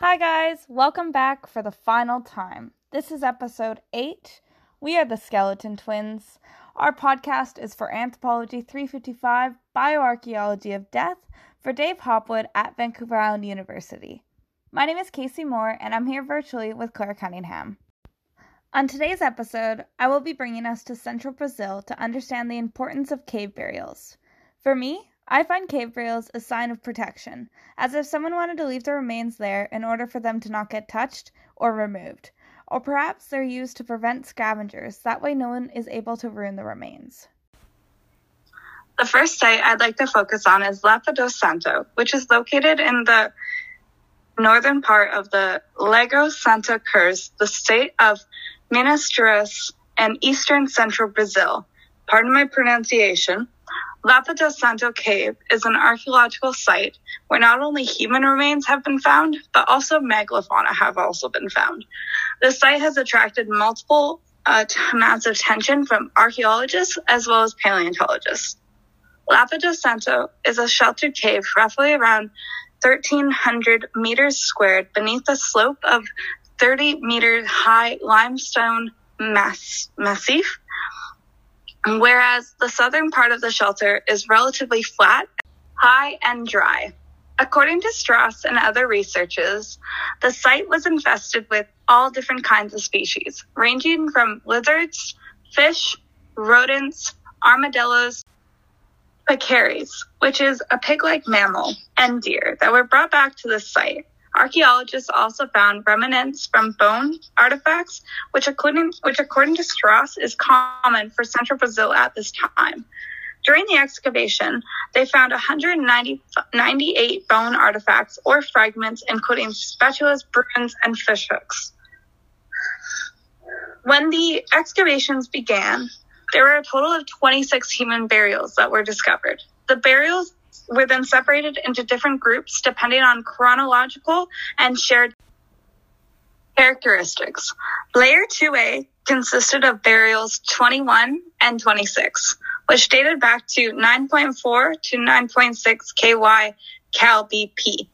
Hi, guys. Welcome back for the final time. This is episode 8. We are the Skeleton Twins. Our podcast is for Anthropology 355 Bioarchaeology of Death for Dave Hopwood at Vancouver Island University. My name is Casey Moore, and I'm here virtually with Claire Cunningham. On today's episode, I will be bringing us to central Brazil to understand the importance of cave burials. For me, I find cave burials a sign of protection, as if someone wanted to leave their remains there in order for them to not get touched or removed. Or perhaps they're used to prevent scavengers, that way no one is able to ruin the remains. The first site I'd like to focus on is Lapa do Santo, which is located in the northern part of the Lago Santa Cruz, the state of Minas Gerais, and eastern central Brazil. Pardon my pronunciation. Lapa Santo Cave is an archaeological site where not only human remains have been found, but also megalofauna have also been found. The site has attracted multiple uh, amounts of attention from archaeologists as well as paleontologists. Lapa Santo is a sheltered cave roughly around 1,300 meters squared beneath a slope of 30 meter high limestone mass- massif whereas the southern part of the shelter is relatively flat, high, and dry. According to Strauss and other researchers, the site was infested with all different kinds of species, ranging from lizards, fish, rodents, armadillos, peccaries, which is a pig-like mammal, and deer that were brought back to the site. Archaeologists also found remnants from bone artifacts, which according, which according to Strauss is common for central Brazil at this time. During the excavation, they found 198 bone artifacts or fragments, including spatulas, brooms, and fishhooks. When the excavations began, there were a total of 26 human burials that were discovered. The burials were then separated into different groups depending on chronological and shared characteristics. Layer 2A consisted of burials 21 and 26, which dated back to 9.4 to 9.6 KY Cal BP.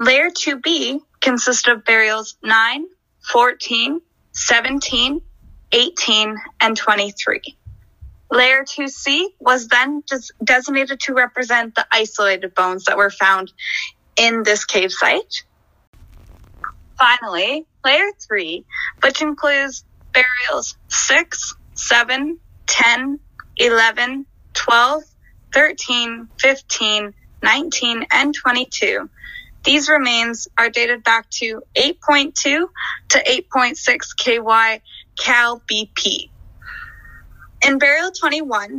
Layer 2B consisted of burials 9, 14, 17, 18, and 23. Layer 2C was then des- designated to represent the isolated bones that were found in this cave site. Finally, layer 3, which includes burials 6, 7, 10, 11, 12, 13, 15, 19, and 22. These remains are dated back to 8.2 to 8.6 KY Cal BP. In burial 21,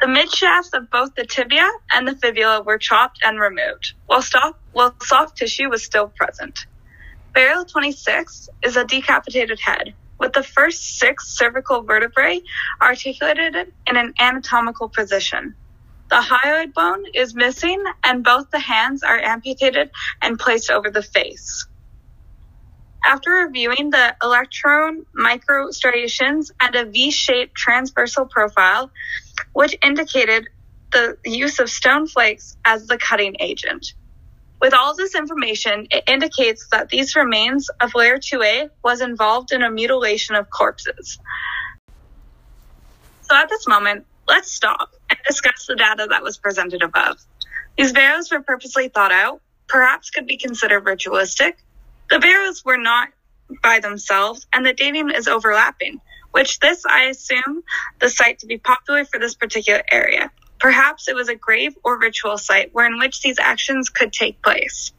the midshafts of both the tibia and the fibula were chopped and removed, while, stop, while soft tissue was still present. Burial 26 is a decapitated head, with the first six cervical vertebrae articulated in an anatomical position. The hyoid bone is missing, and both the hands are amputated and placed over the face. After reviewing the electron microstriations and a V-shaped transversal profile, which indicated the use of stone flakes as the cutting agent. With all this information, it indicates that these remains of layer 2A was involved in a mutilation of corpses. So at this moment, let's stop and discuss the data that was presented above. These burials were purposely thought out, perhaps could be considered ritualistic, the burials were not by themselves, and the dating is overlapping, which this I assume the site to be popular for this particular area. Perhaps it was a grave or ritual site where in which these actions could take place.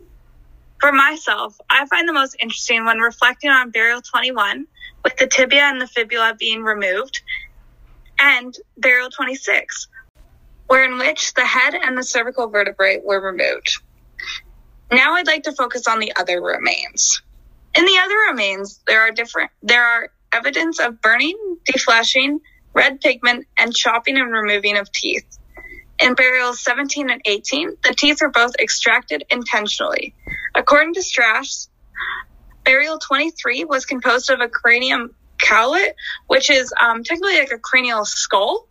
For myself, I find the most interesting when reflecting on burial 21, with the tibia and the fibula being removed, and burial 26, where in which the head and the cervical vertebrae were removed. Now I'd like to focus on the other remains. In the other remains, there are different, there are evidence of burning, defleshing, red pigment, and chopping and removing of teeth. In burials 17 and 18, the teeth were both extracted intentionally. According to Strauss, burial 23 was composed of a cranium calotte, which is um, technically like a cranial skull,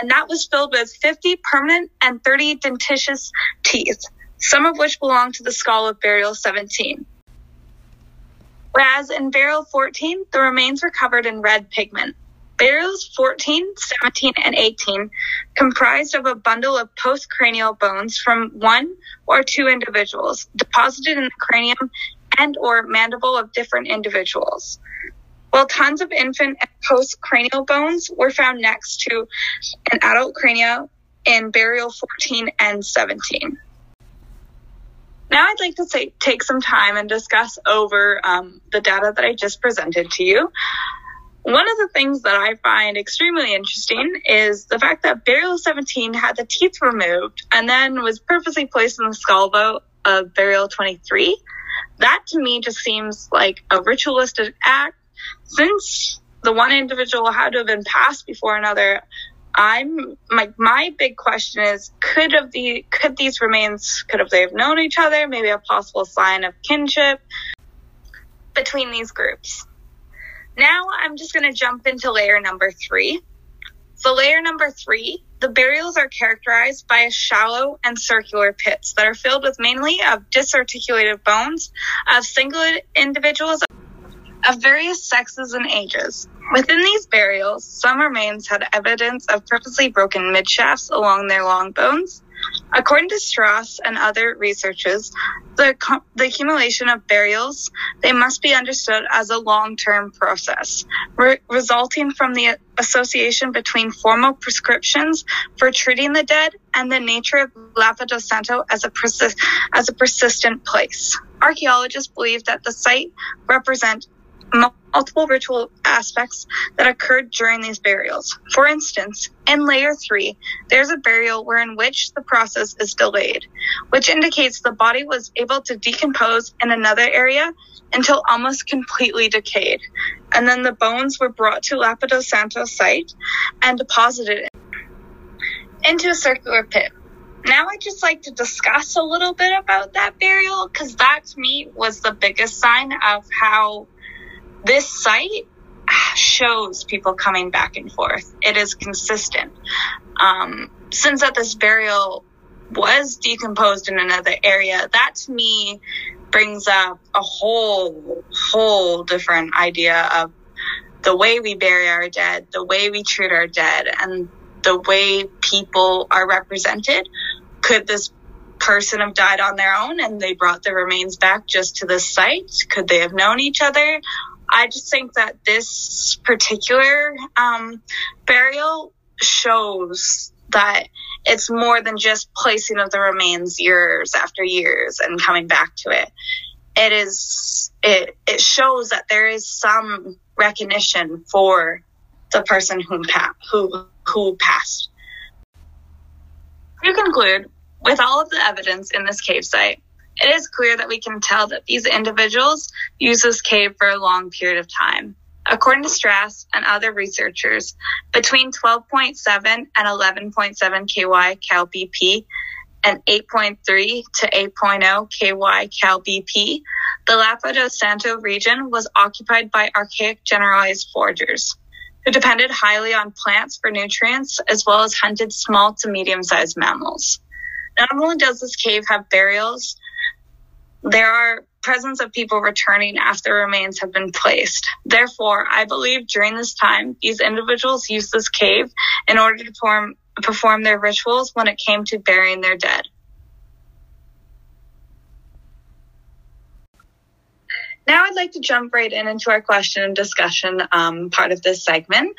and that was filled with 50 permanent and 30 deciduous teeth. Some of which belong to the skull of burial 17. Whereas in burial 14, the remains were covered in red pigment. Burials 14, 17, and 18 comprised of a bundle of postcranial bones from one or two individuals deposited in the cranium and or mandible of different individuals. While tons of infant and postcranial bones were found next to an adult cranium in burial 14 and 17. Now I'd like to say, take some time and discuss over um, the data that I just presented to you. One of the things that I find extremely interesting is the fact that Burial 17 had the teeth removed and then was purposely placed in the skull boat of Burial 23. That to me just seems like a ritualistic act. Since the one individual had to have been passed before another, I'm my my big question is could of the could these remains could have they have known each other? Maybe a possible sign of kinship between these groups. Now I'm just going to jump into layer number three. So layer number three, the burials are characterized by a shallow and circular pits that are filled with mainly of disarticulated bones of single individuals of various sexes and ages. Within these burials, some remains had evidence of purposely broken midshafts along their long bones, According to Strauss and other researchers, the, the accumulation of burials, they must be understood as a long-term process, re- resulting from the association between formal prescriptions for treating the dead and the nature of Lapa do Santo as a, persi- as a persistent place. Archaeologists believe that the site represents multiple ritual aspects that occurred during these burials. For instance, in layer three, there's a burial wherein which the process is delayed, which indicates the body was able to decompose in another area until almost completely decayed. And then the bones were brought to Lapa do Santo site and deposited into a circular pit. Now I'd just like to discuss a little bit about that burial because that to me was the biggest sign of how this site shows people coming back and forth. It is consistent. Um, since that this burial was decomposed in another area, that to me brings up a whole, whole different idea of the way we bury our dead, the way we treat our dead, and the way people are represented. Could this person have died on their own and they brought the remains back just to this site? Could they have known each other? I just think that this particular um, burial shows that it's more than just placing of the remains years after years and coming back to it. It is it it shows that there is some recognition for the person who pa- who who passed. To conclude, with all of the evidence in this cave site, it is clear that we can tell that these individuals used this cave for a long period of time. According to Strauss and other researchers, between 12.7 and 11.7 ky cal BP and 8.3 to 8.0 ky cal BP, the Lapa do Santo region was occupied by archaic generalized foragers who depended highly on plants for nutrients as well as hunted small to medium sized mammals. Not only does this cave have burials there are presence of people returning after remains have been placed. Therefore, I believe during this time, these individuals used this cave in order to perform, perform their rituals when it came to burying their dead. Now I'd like to jump right in into our question and discussion um, part of this segment.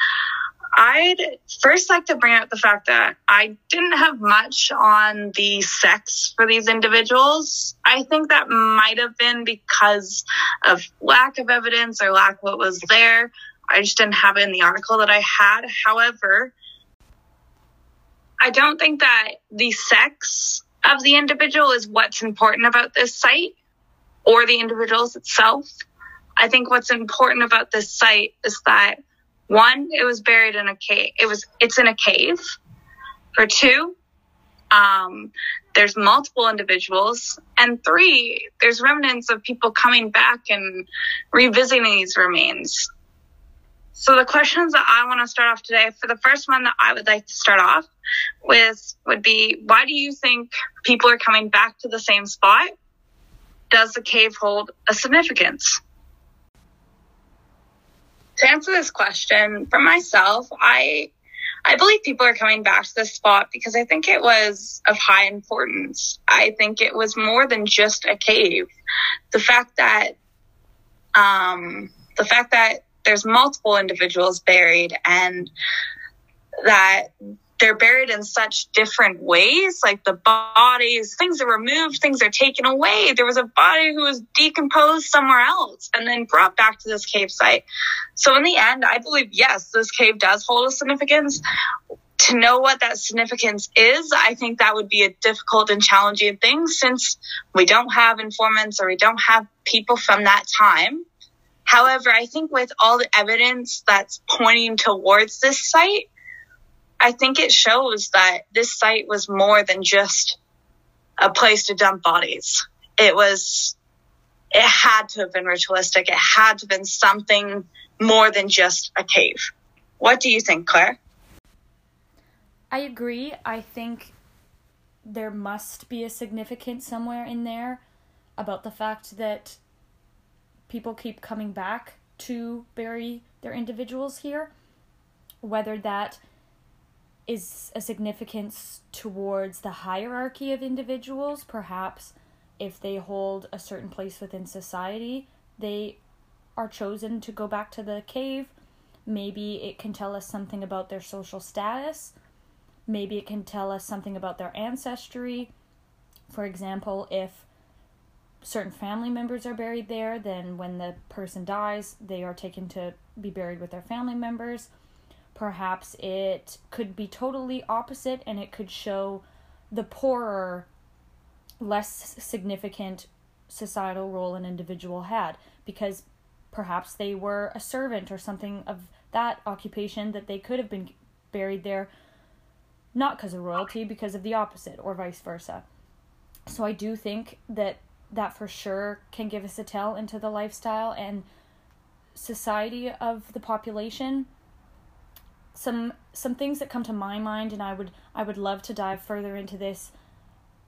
I'd first like to bring up the fact that I didn't have much on the sex for these individuals. I think that might have been because of lack of evidence or lack of what was there. I just didn't have it in the article that I had. However, I don't think that the sex of the individual is what's important about this site or the individuals itself. I think what's important about this site is that one, it was buried in a cave. It was, it's in a cave. For two, um, there's multiple individuals. And three, there's remnants of people coming back and revisiting these remains. So the questions that I want to start off today, for the first one that I would like to start off with would be, why do you think people are coming back to the same spot? Does the cave hold a significance? Answer this question, for myself, I I believe people are coming back to this spot because I think it was of high importance. I think it was more than just a cave. The fact that, um, the fact that there's multiple individuals buried and that they're buried in such different ways. Like the bodies, things are removed, things are taken away. There was a body who was decomposed somewhere else and then brought back to this cave site. So in the end, I believe, yes, this cave does hold a significance. To know what that significance is, I think that would be a difficult and challenging thing since we don't have informants or we don't have people from that time. However, I think with all the evidence that's pointing towards this site, I think it shows that this site was more than just a place to dump bodies. It was, it had to have been ritualistic. It had to have been something more than just a cave. What do you think, Claire? I agree. I think there must be a significance somewhere in there about the fact that people keep coming back to bury their individuals here. Whether that is a significance towards the hierarchy of individuals. Perhaps if they hold a certain place within society, they are chosen to go back to the cave. Maybe it can tell us something about their social status. Maybe it can tell us something about their ancestry. For example, if certain family members are buried there, then when the person dies, they are taken to be buried with their family members. Perhaps it could be totally opposite and it could show the poorer, less significant societal role an individual had because perhaps they were a servant or something of that occupation that they could have been buried there not because of royalty because of the opposite or vice versa. So i do think that that for sure can give us a tell into the lifestyle and society of the population some some things that come to my mind and I would I would love to dive further into this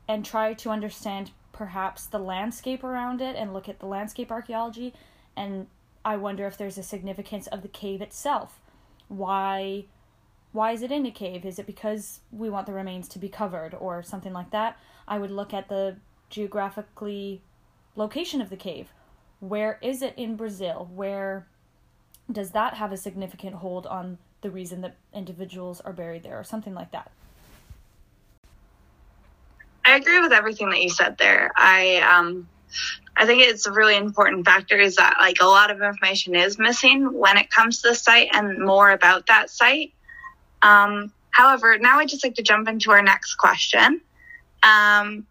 and try to understand perhaps the landscape around it and look at the landscape archaeology and I wonder if there's a significance of the cave itself. Why why is it in a cave? Is it because we want the remains to be covered or something like that? I would look at the geographically location of the cave. Where is it in Brazil? Where does that have a significant hold on the reason that individuals are buried there or something like that. I agree with everything that you said there. I um I think it's a really important factor is that like a lot of information is missing when it comes to the site and more about that site. Um, however, now I'd just like to jump into our next question. Um,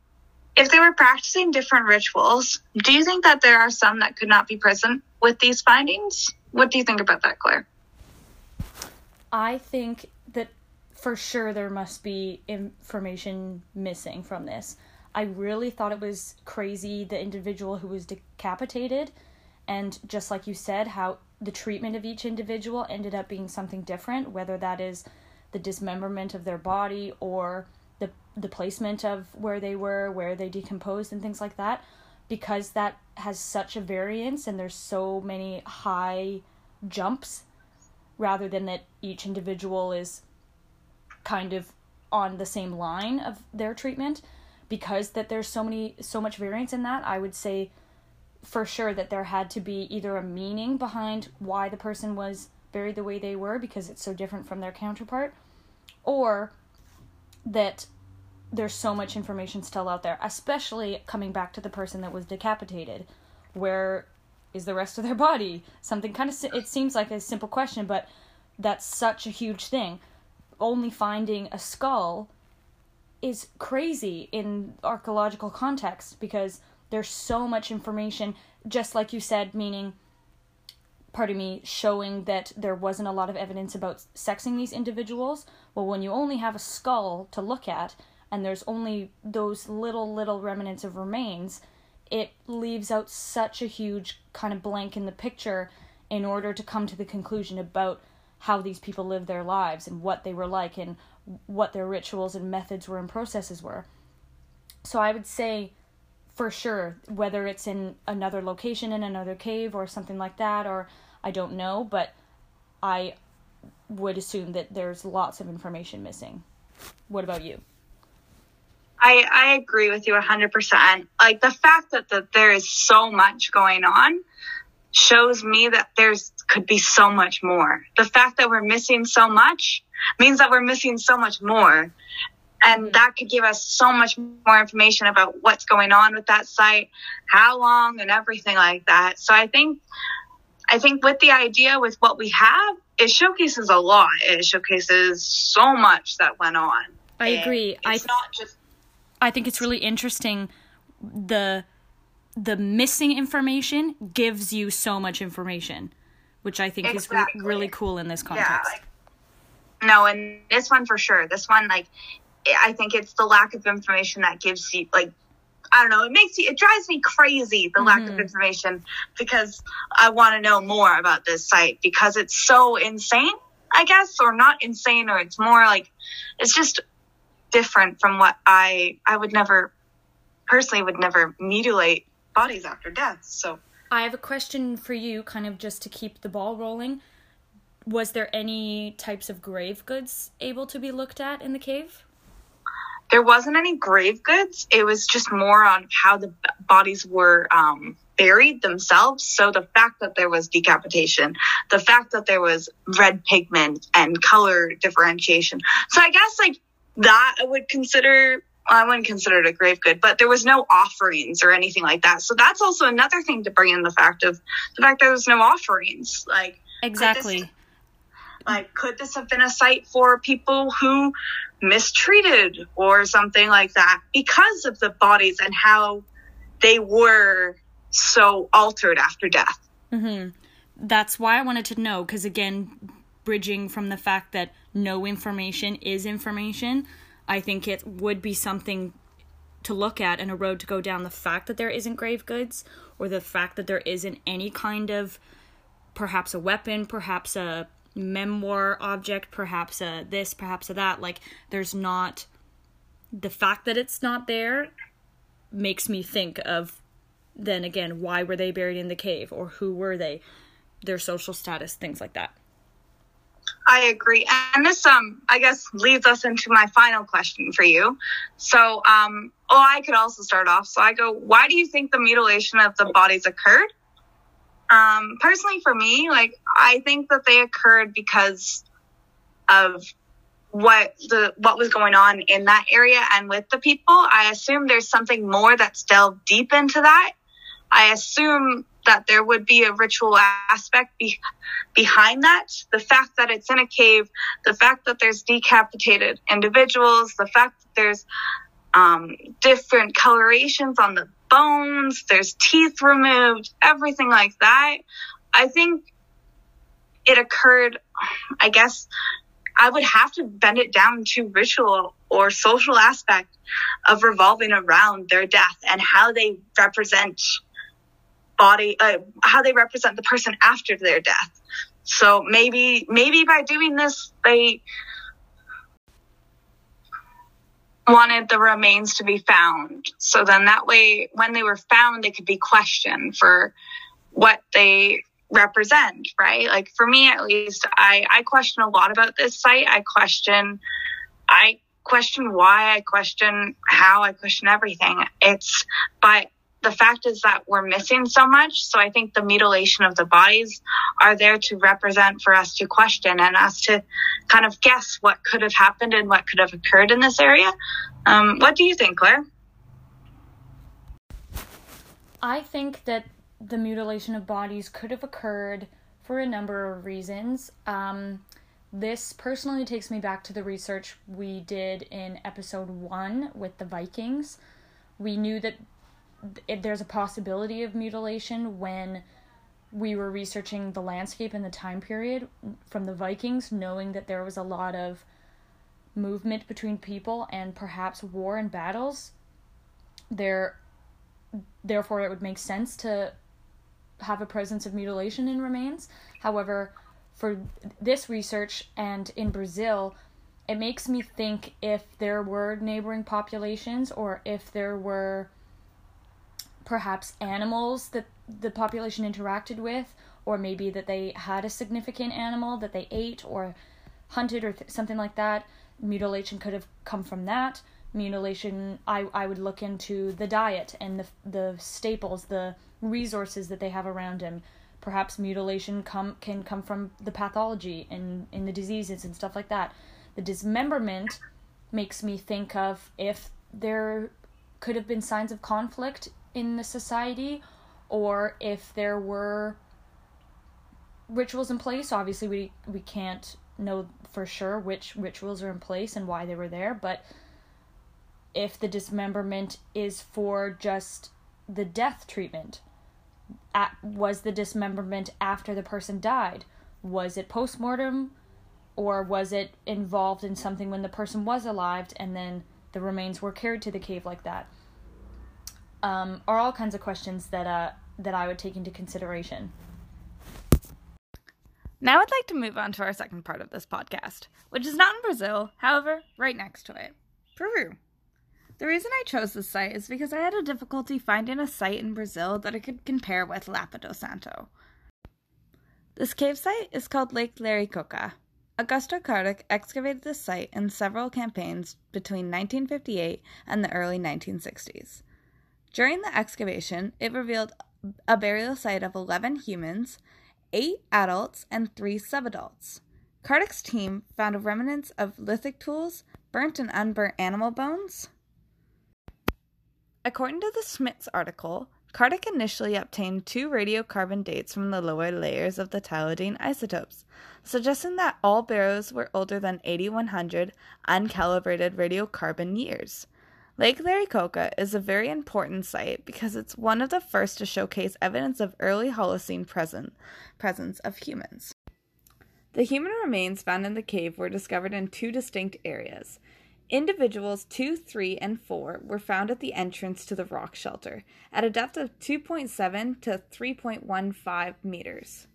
if they were practicing different rituals, do you think that there are some that could not be present with these findings? What do you think about that, Claire? I think that for sure there must be information missing from this. I really thought it was crazy the individual who was decapitated, and just like you said, how the treatment of each individual ended up being something different, whether that is the dismemberment of their body or the the placement of where they were, where they decomposed, and things like that, because that has such a variance and there's so many high jumps rather than that each individual is kind of on the same line of their treatment. Because that there's so many so much variance in that i would say for sure that there had to be either a meaning behind why the person was buried the way they were because it's so different from their counterpart or that there's so much information still out there especially coming back to the person that was decapitated where is the rest of their body? Something kind of it seems like a simple question, but that's such a huge thing. Only finding a skull is crazy in archaeological context because there's so much information just like you said meaning pardon me showing that there wasn't a lot of evidence about sexing these individuals well when you only have a skull to look at and there's only those little little remnants of remains it leaves out such a huge kind of blank in the picture in order to come to the conclusion about how these people lived their lives and what they were like and what their rituals and methods were and processes were. So I would say for sure, whether it's in another location in another cave or something like that, or I don't know, but I would assume that there's lots of information missing. What about you? I, I agree with you 100%. Like the fact that, that there is so much going on shows me that there's could be so much more. The fact that we're missing so much means that we're missing so much more. And mm-hmm. that could give us so much more information about what's going on with that site, how long and everything like that. So I think I think with the idea with what we have, it showcases a lot. It showcases so much that went on. I agree. It's I not just I think it's really interesting the the missing information gives you so much information, which I think exactly. is re- really cool in this context. Yeah, like, no, and this one for sure. This one, like, I think it's the lack of information that gives you, like, I don't know, it makes you, it drives me crazy, the mm-hmm. lack of mm-hmm. information, because I want to know more about this site because it's so insane, I guess, or not insane, or it's more like, it's just different from what I, I would never, personally would never mutilate bodies after death. So I have a question for you, kind of just to keep the ball rolling. Was there any types of grave goods able to be looked at in the cave? There wasn't any grave goods. It was just more on how the bodies were um, buried themselves. So the fact that there was decapitation, the fact that there was red pigment and color differentiation. So I guess like that I would consider I wouldn't consider it a grave good, but there was no offerings or anything like that. So that's also another thing to bring in the fact of the fact there was no offerings. Like exactly. Could this, like could this have been a site for people who mistreated or something like that because of the bodies and how they were so altered after death? Mm-hmm. That's why I wanted to know because again, bridging from the fact that no information is information I think it would be something to look at and a road to go down the fact that there isn't grave goods or the fact that there isn't any kind of perhaps a weapon, perhaps a memoir object, perhaps a this, perhaps a that. Like there's not the fact that it's not there makes me think of then again why were they buried in the cave or who were they their social status things like that I agree. And this, um, I guess, leads us into my final question for you. So, um, oh, I could also start off. So I go, why do you think the mutilation of the bodies occurred? Um, personally, for me, like, I think that they occurred because of what the what was going on in that area and with the people. I assume there's something more that's delved deep into that. I assume that there would be a ritual aspect be- behind that. The fact that it's in a cave, the fact that there's decapitated individuals, the fact that there's um, different colorations on the bones, there's teeth removed, everything like that. I think it occurred, I guess, I would have to bend it down to ritual or social aspect of revolving around their death and how they represent body, uh, how they represent the person after their death. So maybe, maybe by doing this, they wanted the remains to be found. So then that way, when they were found, they could be questioned for what they represent, right? Like for me, at least, I, I question a lot about this site. I question, I question why, I question how, I question everything. It's, but the fact is that we're missing so much. So I think the mutilation of the bodies are there to represent for us to question and us to kind of guess what could have happened and what could have occurred in this area. Um, what do you think, Claire? I think that the mutilation of bodies could have occurred for a number of reasons. Um, this personally takes me back to the research we did in episode one with the Vikings. We knew that if there's a possibility of mutilation when we were researching the landscape in the time period from the Vikings, knowing that there was a lot of movement between people and perhaps war and battles. There, therefore, it would make sense to have a presence of mutilation in remains. However, for this research and in Brazil, it makes me think if there were neighboring populations or if there were perhaps animals that the population interacted with or maybe that they had a significant animal that they ate or hunted or th- something like that mutilation could have come from that. Mutilation I, I would look into the diet and the the staples the resources that they have around him. Perhaps mutilation come can come from the pathology and in the diseases and stuff like that. The dismemberment makes me think of if there could have been signs of conflict in the society or if there were rituals in place obviously we we can't know for sure which rituals are in place and why they were there but if the dismemberment is for just the death treatment at, was the dismemberment after the person died? Was it post-mortem or was it involved in something when the person was alive and then the remains were carried to the cave like that um, are all kinds of questions that uh, that I would take into consideration. Now I'd like to move on to our second part of this podcast, which is not in Brazil, however, right next to it Peru. The reason I chose this site is because I had a difficulty finding a site in Brazil that I could compare with Lapa do Santo. This cave site is called Lake Lauricocha. Augusto Cardich excavated this site in several campaigns between 1958 and the early 1960s. During the excavation, it revealed a burial site of 11 humans, 8 adults, and 3 subadults. Cardich's team found remnants of lithic tools, burnt and unburnt animal bones. According to the Schmitz article, Cardich initially obtained two radiocarbon dates from the lower layers of the telluride isotopes, suggesting that all barrows were older than 8100 uncalibrated radiocarbon years. Lake Lauricocha is a very important site because it's one of the first to showcase evidence of early Holocene presence of humans. The human remains found in the cave were discovered in two distinct areas. Individuals 2, 3, and 4 were found at the entrance to the rock shelter at a depth of 2.7 to 3.15 meters.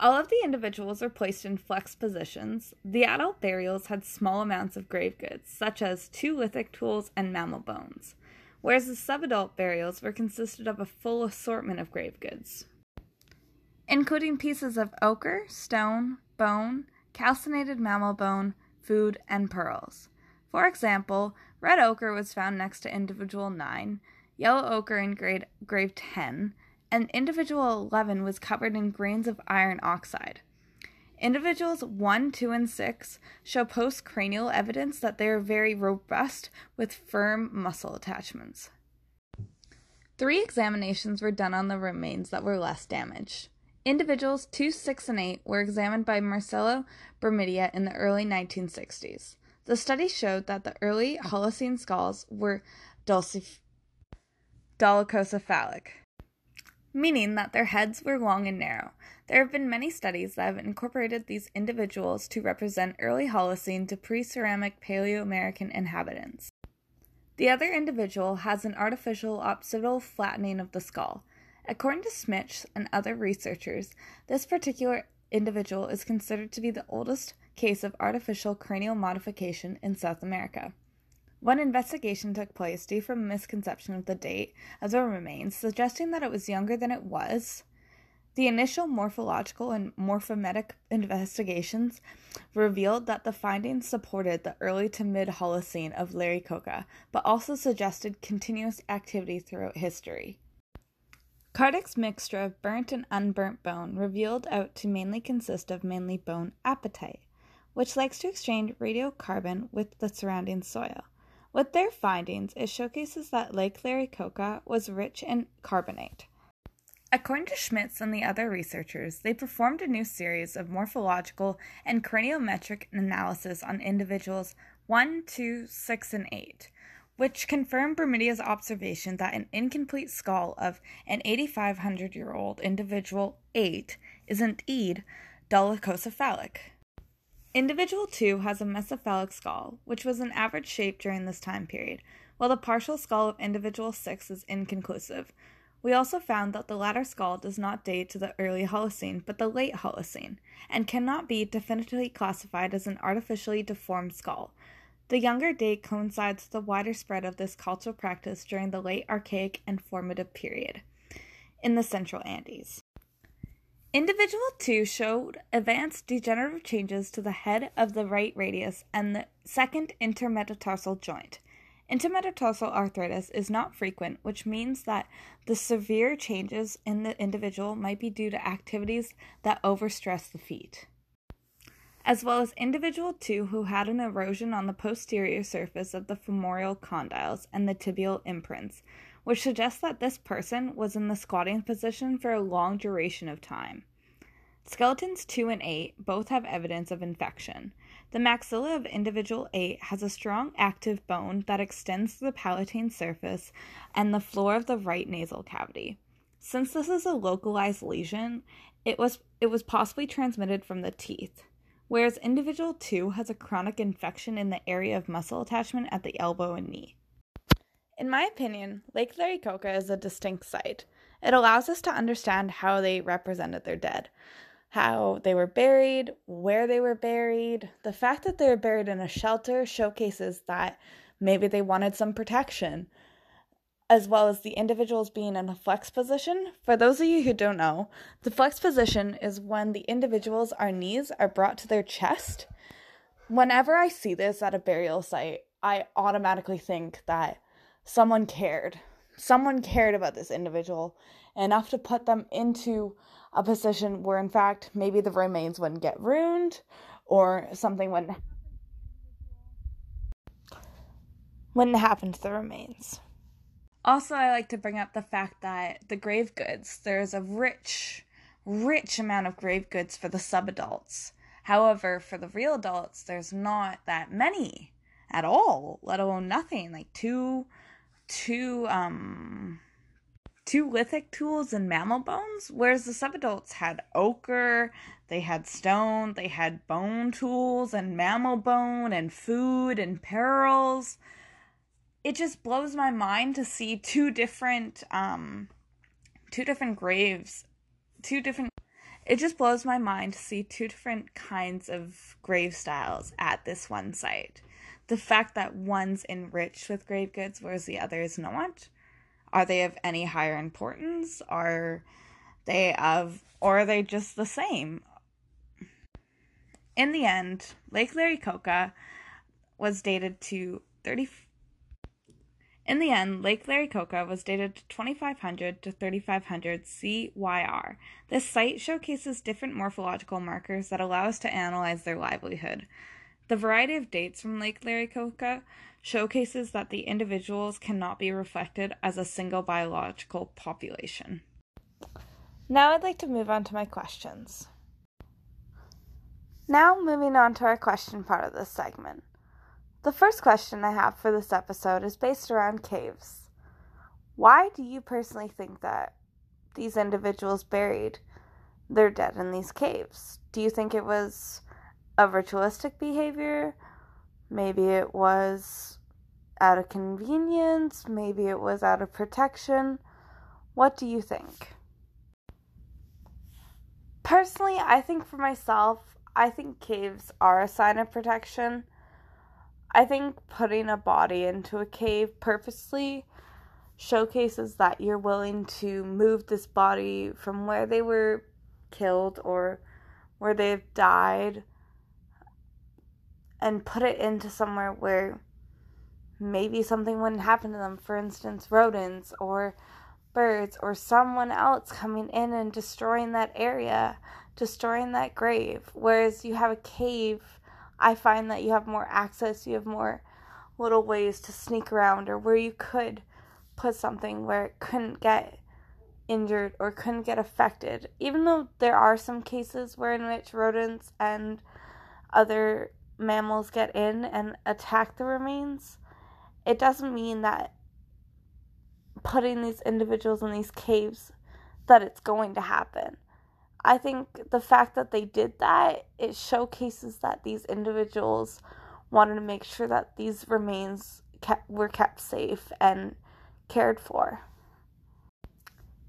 All of the individuals were placed in flex positions. The adult burials had small amounts of grave goods, such as two lithic tools and mammal bones, whereas the subadult burials were consisted of a full assortment of grave goods, including pieces of ochre, stone, bone, calcinated mammal bone, food, and pearls. For example, red ochre was found next to individual 9, yellow ochre in grade, grave 10, and individual 11 was covered in grains of iron oxide. Individuals 1, 2, and 6 show postcranial evidence that they are very robust with firm muscle attachments. Three examinations were done on the remains that were less damaged. Individuals 2, 6, and 8 were examined by Marcelo Bórmida in the early 1960s. The study showed that the early Holocene skulls were dolichocephalic meaning that their heads were long and narrow. There have been many studies that have incorporated these individuals to represent early Holocene to pre ceramic Paleo American inhabitants. The other individual has an artificial occipital flattening of the skull. According to Schmitz and other researchers, this particular individual is considered to be the oldest case of artificial cranial modification in South America. One investigation took place due from a misconception of the date of the remains, suggesting that it was younger than it was. The initial morphological and morphometric investigations revealed that the findings supported the early to mid Holocene of Lauricocha, but also suggested continuous activity throughout history. Cardich's mixture of burnt and unburnt bone revealed out to mainly consist of mainly bone apatite, which likes to exchange radiocarbon with the surrounding soil. With their findings, it showcases that Lake Lauricocha was rich in carbonate. According to Schmitz and the other researchers, they performed a new series of morphological and craniometric analysis on individuals 1, 2, 6, and 8, which confirmed Bórmida's observation that an incomplete skull of an 8,500 year old individual 8 is indeed dolichocephalic. Individual 2 has a mesocephalic skull, which was an average shape during this time period, while the partial skull of individual 6 is inconclusive, We also found that the latter skull does not date to the early Holocene, but the late Holocene, and cannot be definitively classified as an artificially deformed skull. The younger date coincides with the wider spread of this cultural practice during the late Archaic and formative period in the central Andes. Individual 2 showed advanced degenerative changes to the head of the right radius and the second intermetatarsal joint. Intermetatarsal arthritis is not frequent, which means that the severe changes in the individual might be due to activities that overstress the feet. As well as individual 2 who had an erosion on the posterior surface of the femoral condyles and the tibial imprints, which suggests that this person was in the squatting position for a long duration of time. Skeletons 2 and 8 both have evidence of infection. The maxilla of individual 8 has a strong active bone that extends to the palatine surface and the floor of the right nasal cavity. Since this is a localized lesion, it was it was possibly transmitted from the teeth, whereas individual 2 has a chronic infection in the area of muscle attachment at the elbow and knee. In my opinion, Lake Lauricocha is a distinct site. It allows us to understand how they represented their dead, how they were buried, where they were buried. The fact that they were buried in a shelter showcases that maybe they wanted some protection, as well as the individuals being in a flex position. For those of you who don't know, the flex position is when the individuals, our knees, are brought to their chest. Whenever I see this at a burial site, I automatically think that someone cared. Someone cared about this individual enough to put them into a position where, in fact, maybe the remains wouldn't get ruined or something wouldn't, wouldn't happen to the remains. Also, I like to bring up the fact that the grave goods, there's a rich, rich amount of grave goods for the subadults. However, for the real adults, there's not that many at all, let alone nothing. Like two two um two lithic tools and mammal bones, whereas the subadults had ochre, they had stone, they had bone tools and mammal bone and food and pearls. It just blows my mind to see two different um two different graves, two different it just blows my mind to see two different kinds of grave styles at this one site the fact that one's enriched with grave goods whereas the other is not are they of any higher importance are they of or are they just the same in the end lake Lauricocha was dated to 30 in the end, Lake Lauricocha was dated to 2500 to 3500 CYR. This site showcases different morphological markers that allow us to analyze their livelihood. The variety of dates from Lake Lauricocha showcases that the individuals cannot be reflected as a single biological population. Now I'd like to move on to my questions. Now, moving on to our question part of this segment. The first question I have for this episode is based around caves. Why do you personally think that these individuals buried their dead in these caves? Do you think it was a ritualistic behavior. Maybe it was out of convenience. Maybe it was out of protection. What do you think? Personally, I think for myself, I think caves are a sign of protection. I think putting a body into a cave purposely showcases that you're willing to move this body from where they were killed or where they've died and put it into somewhere where maybe something wouldn't happen to them. For instance, rodents or birds or someone else coming in and destroying that area, destroying that grave. Whereas you have a cave, I find that you have more access, you have more little ways to sneak around or where you could put something where it couldn't get injured or couldn't get affected. Even though there are some cases where in which rodents and other mammals get in and attack the remains, it doesn't mean that putting these individuals in these caves that it's going to happen. I think the fact that they did that, it showcases that these individuals wanted to make sure that these remains kept, were kept safe and cared for.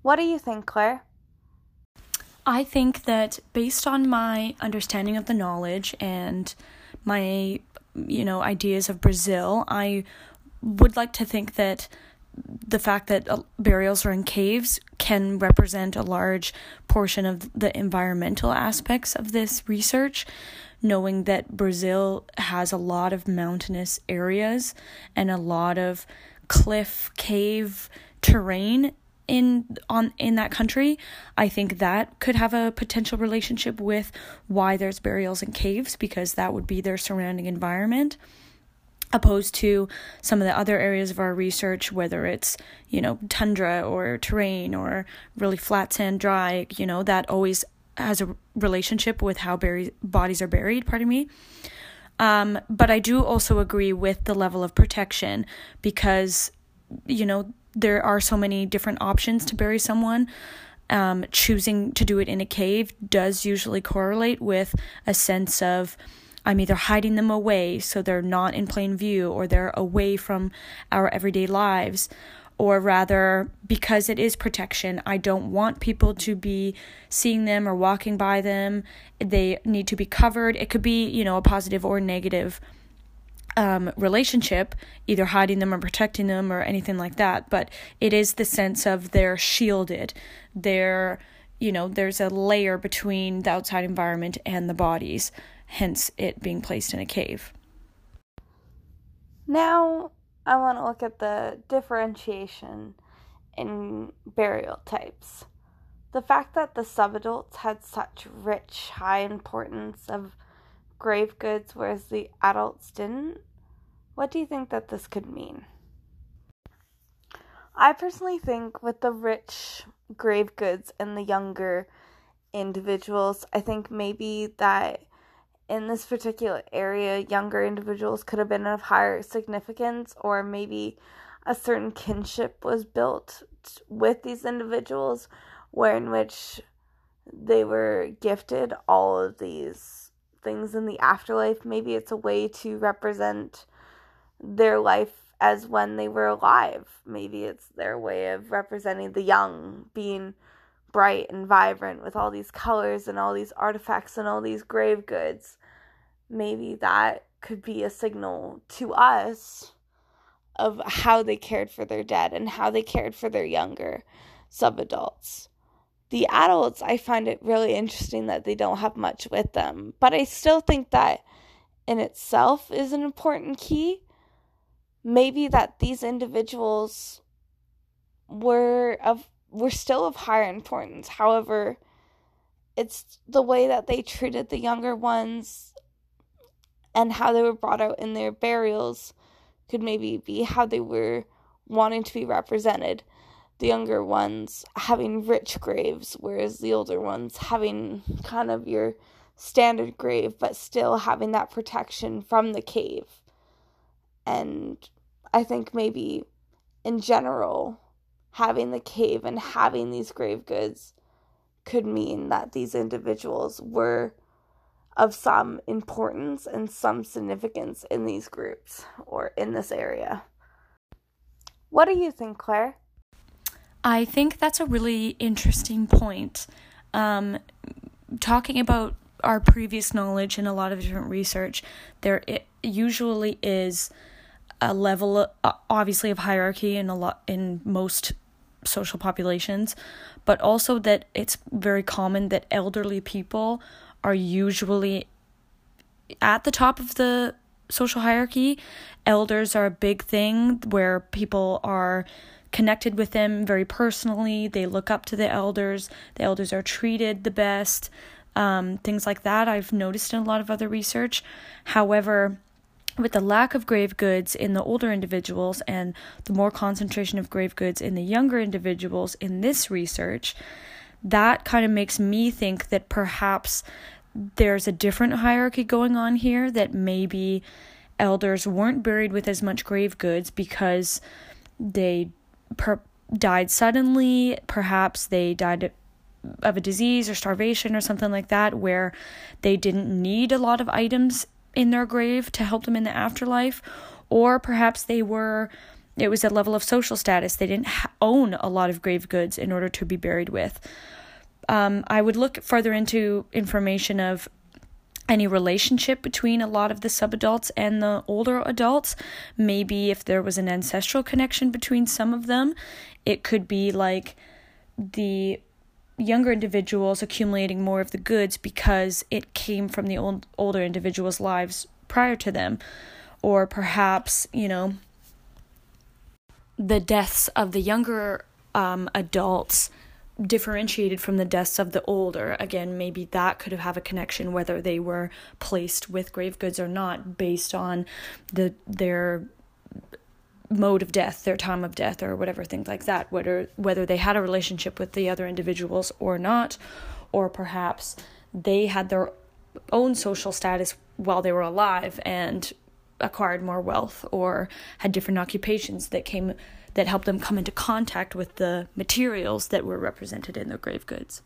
What do you think, Claire? I think that based on my understanding of the knowledge and my you know ideas of Brazil, I would like to think that the fact that uh, burials are in caves can represent a large portion of the environmental aspects of this research knowing that Brazil has a lot of mountainous areas and a lot of cliff cave terrain in on in that country i think that could have a potential relationship with why there's burials in caves because that would be their surrounding environment opposed to some of the other areas of our research whether it's you know tundra or terrain or really flat sand dry you know that always has a relationship with how bodies are buried pardon me. Um, but i do also agree with the level of protection because you know there are so many different options to bury someone. Um, choosing to do it in a cave does usually correlate with a sense of I'm either hiding them away so they're not in plain view or they're away from our everyday lives or rather because it is protection i don't want people to be seeing them or walking by them. They need to be covered. It could be you know a positive or negative um, relationship either hiding them or protecting them or anything like that but it is the sense of they're shielded they're you know there's a layer between the outside environment and the bodies hence it being placed in a cave now I want to look at the differentiation in burial types. The fact that the subadults had such rich, high importance of grave goods, whereas the adults didn't, what do you think that this could mean? I personally think with the rich grave goods and the younger individuals, I think maybe that in this particular area, younger individuals could have been of higher significance, or maybe a certain kinship was built with these individuals, where in which they were gifted all of these things in the afterlife. Maybe it's a way to represent their life as when they were alive. Maybe it's their way of representing the young, being bright and vibrant with all these colors and all these artifacts and all these grave goods maybe that could be a signal to us of how they cared for their dead and how they cared for their younger subadults. The adults, I find it really interesting that they don't have much with them, but I still think that in itself is an important key. Maybe that these individuals were of were still of higher importance. However, it's the way that they treated the younger ones and how they were brought out in their burials could maybe be how they were wanting to be represented. The younger ones having rich graves, whereas the older ones having kind of your standard grave, but still having that protection from the cave. And I think maybe in general, having the cave and having these grave goods could mean that these individuals were of some importance and some significance in these groups or in this area. What do you think, Claire? I think that's a really interesting point. Um, talking about our previous knowledge and a lot of different research, there usually is a level, uh, obviously, of hierarchy in a lot in most social populations, but also that it's very common that elderly people are usually at the top of the social hierarchy. Elders are a big thing where people are connected with them very personally. They look up to the elders. The elders are treated the best. Um, things like that I've noticed in a lot of other research. However, with the lack of grave goods in the older individuals and the more concentration of grave goods in the younger individuals in this research, that kind of makes me think that perhaps there's a different hierarchy going on here that maybe elders weren't buried with as much grave goods because they per- died suddenly perhaps they died of a disease or starvation or something like that where they didn't need a lot of items in their grave to help them in the afterlife or perhaps they were it was a level of social status. They didn't ha- own a lot of grave goods in order to be buried with. Um, I would look further into information of any relationship between a lot of the subadults and the older adults. Maybe if there was an ancestral connection between some of them, it could be like the younger individuals accumulating more of the goods because it came from the old older individuals' lives prior to them, or perhaps you know the deaths of the younger um, adults differentiated from the deaths of the older. Again, maybe that could have a connection whether they were placed with grave goods or not based on the their mode of death, their time of death or whatever things like that, whether whether they had a relationship with the other individuals or not, or perhaps they had their own social status while they were alive and acquired more wealth or had different occupations that came that helped them come into contact with the materials that were represented in their grave goods.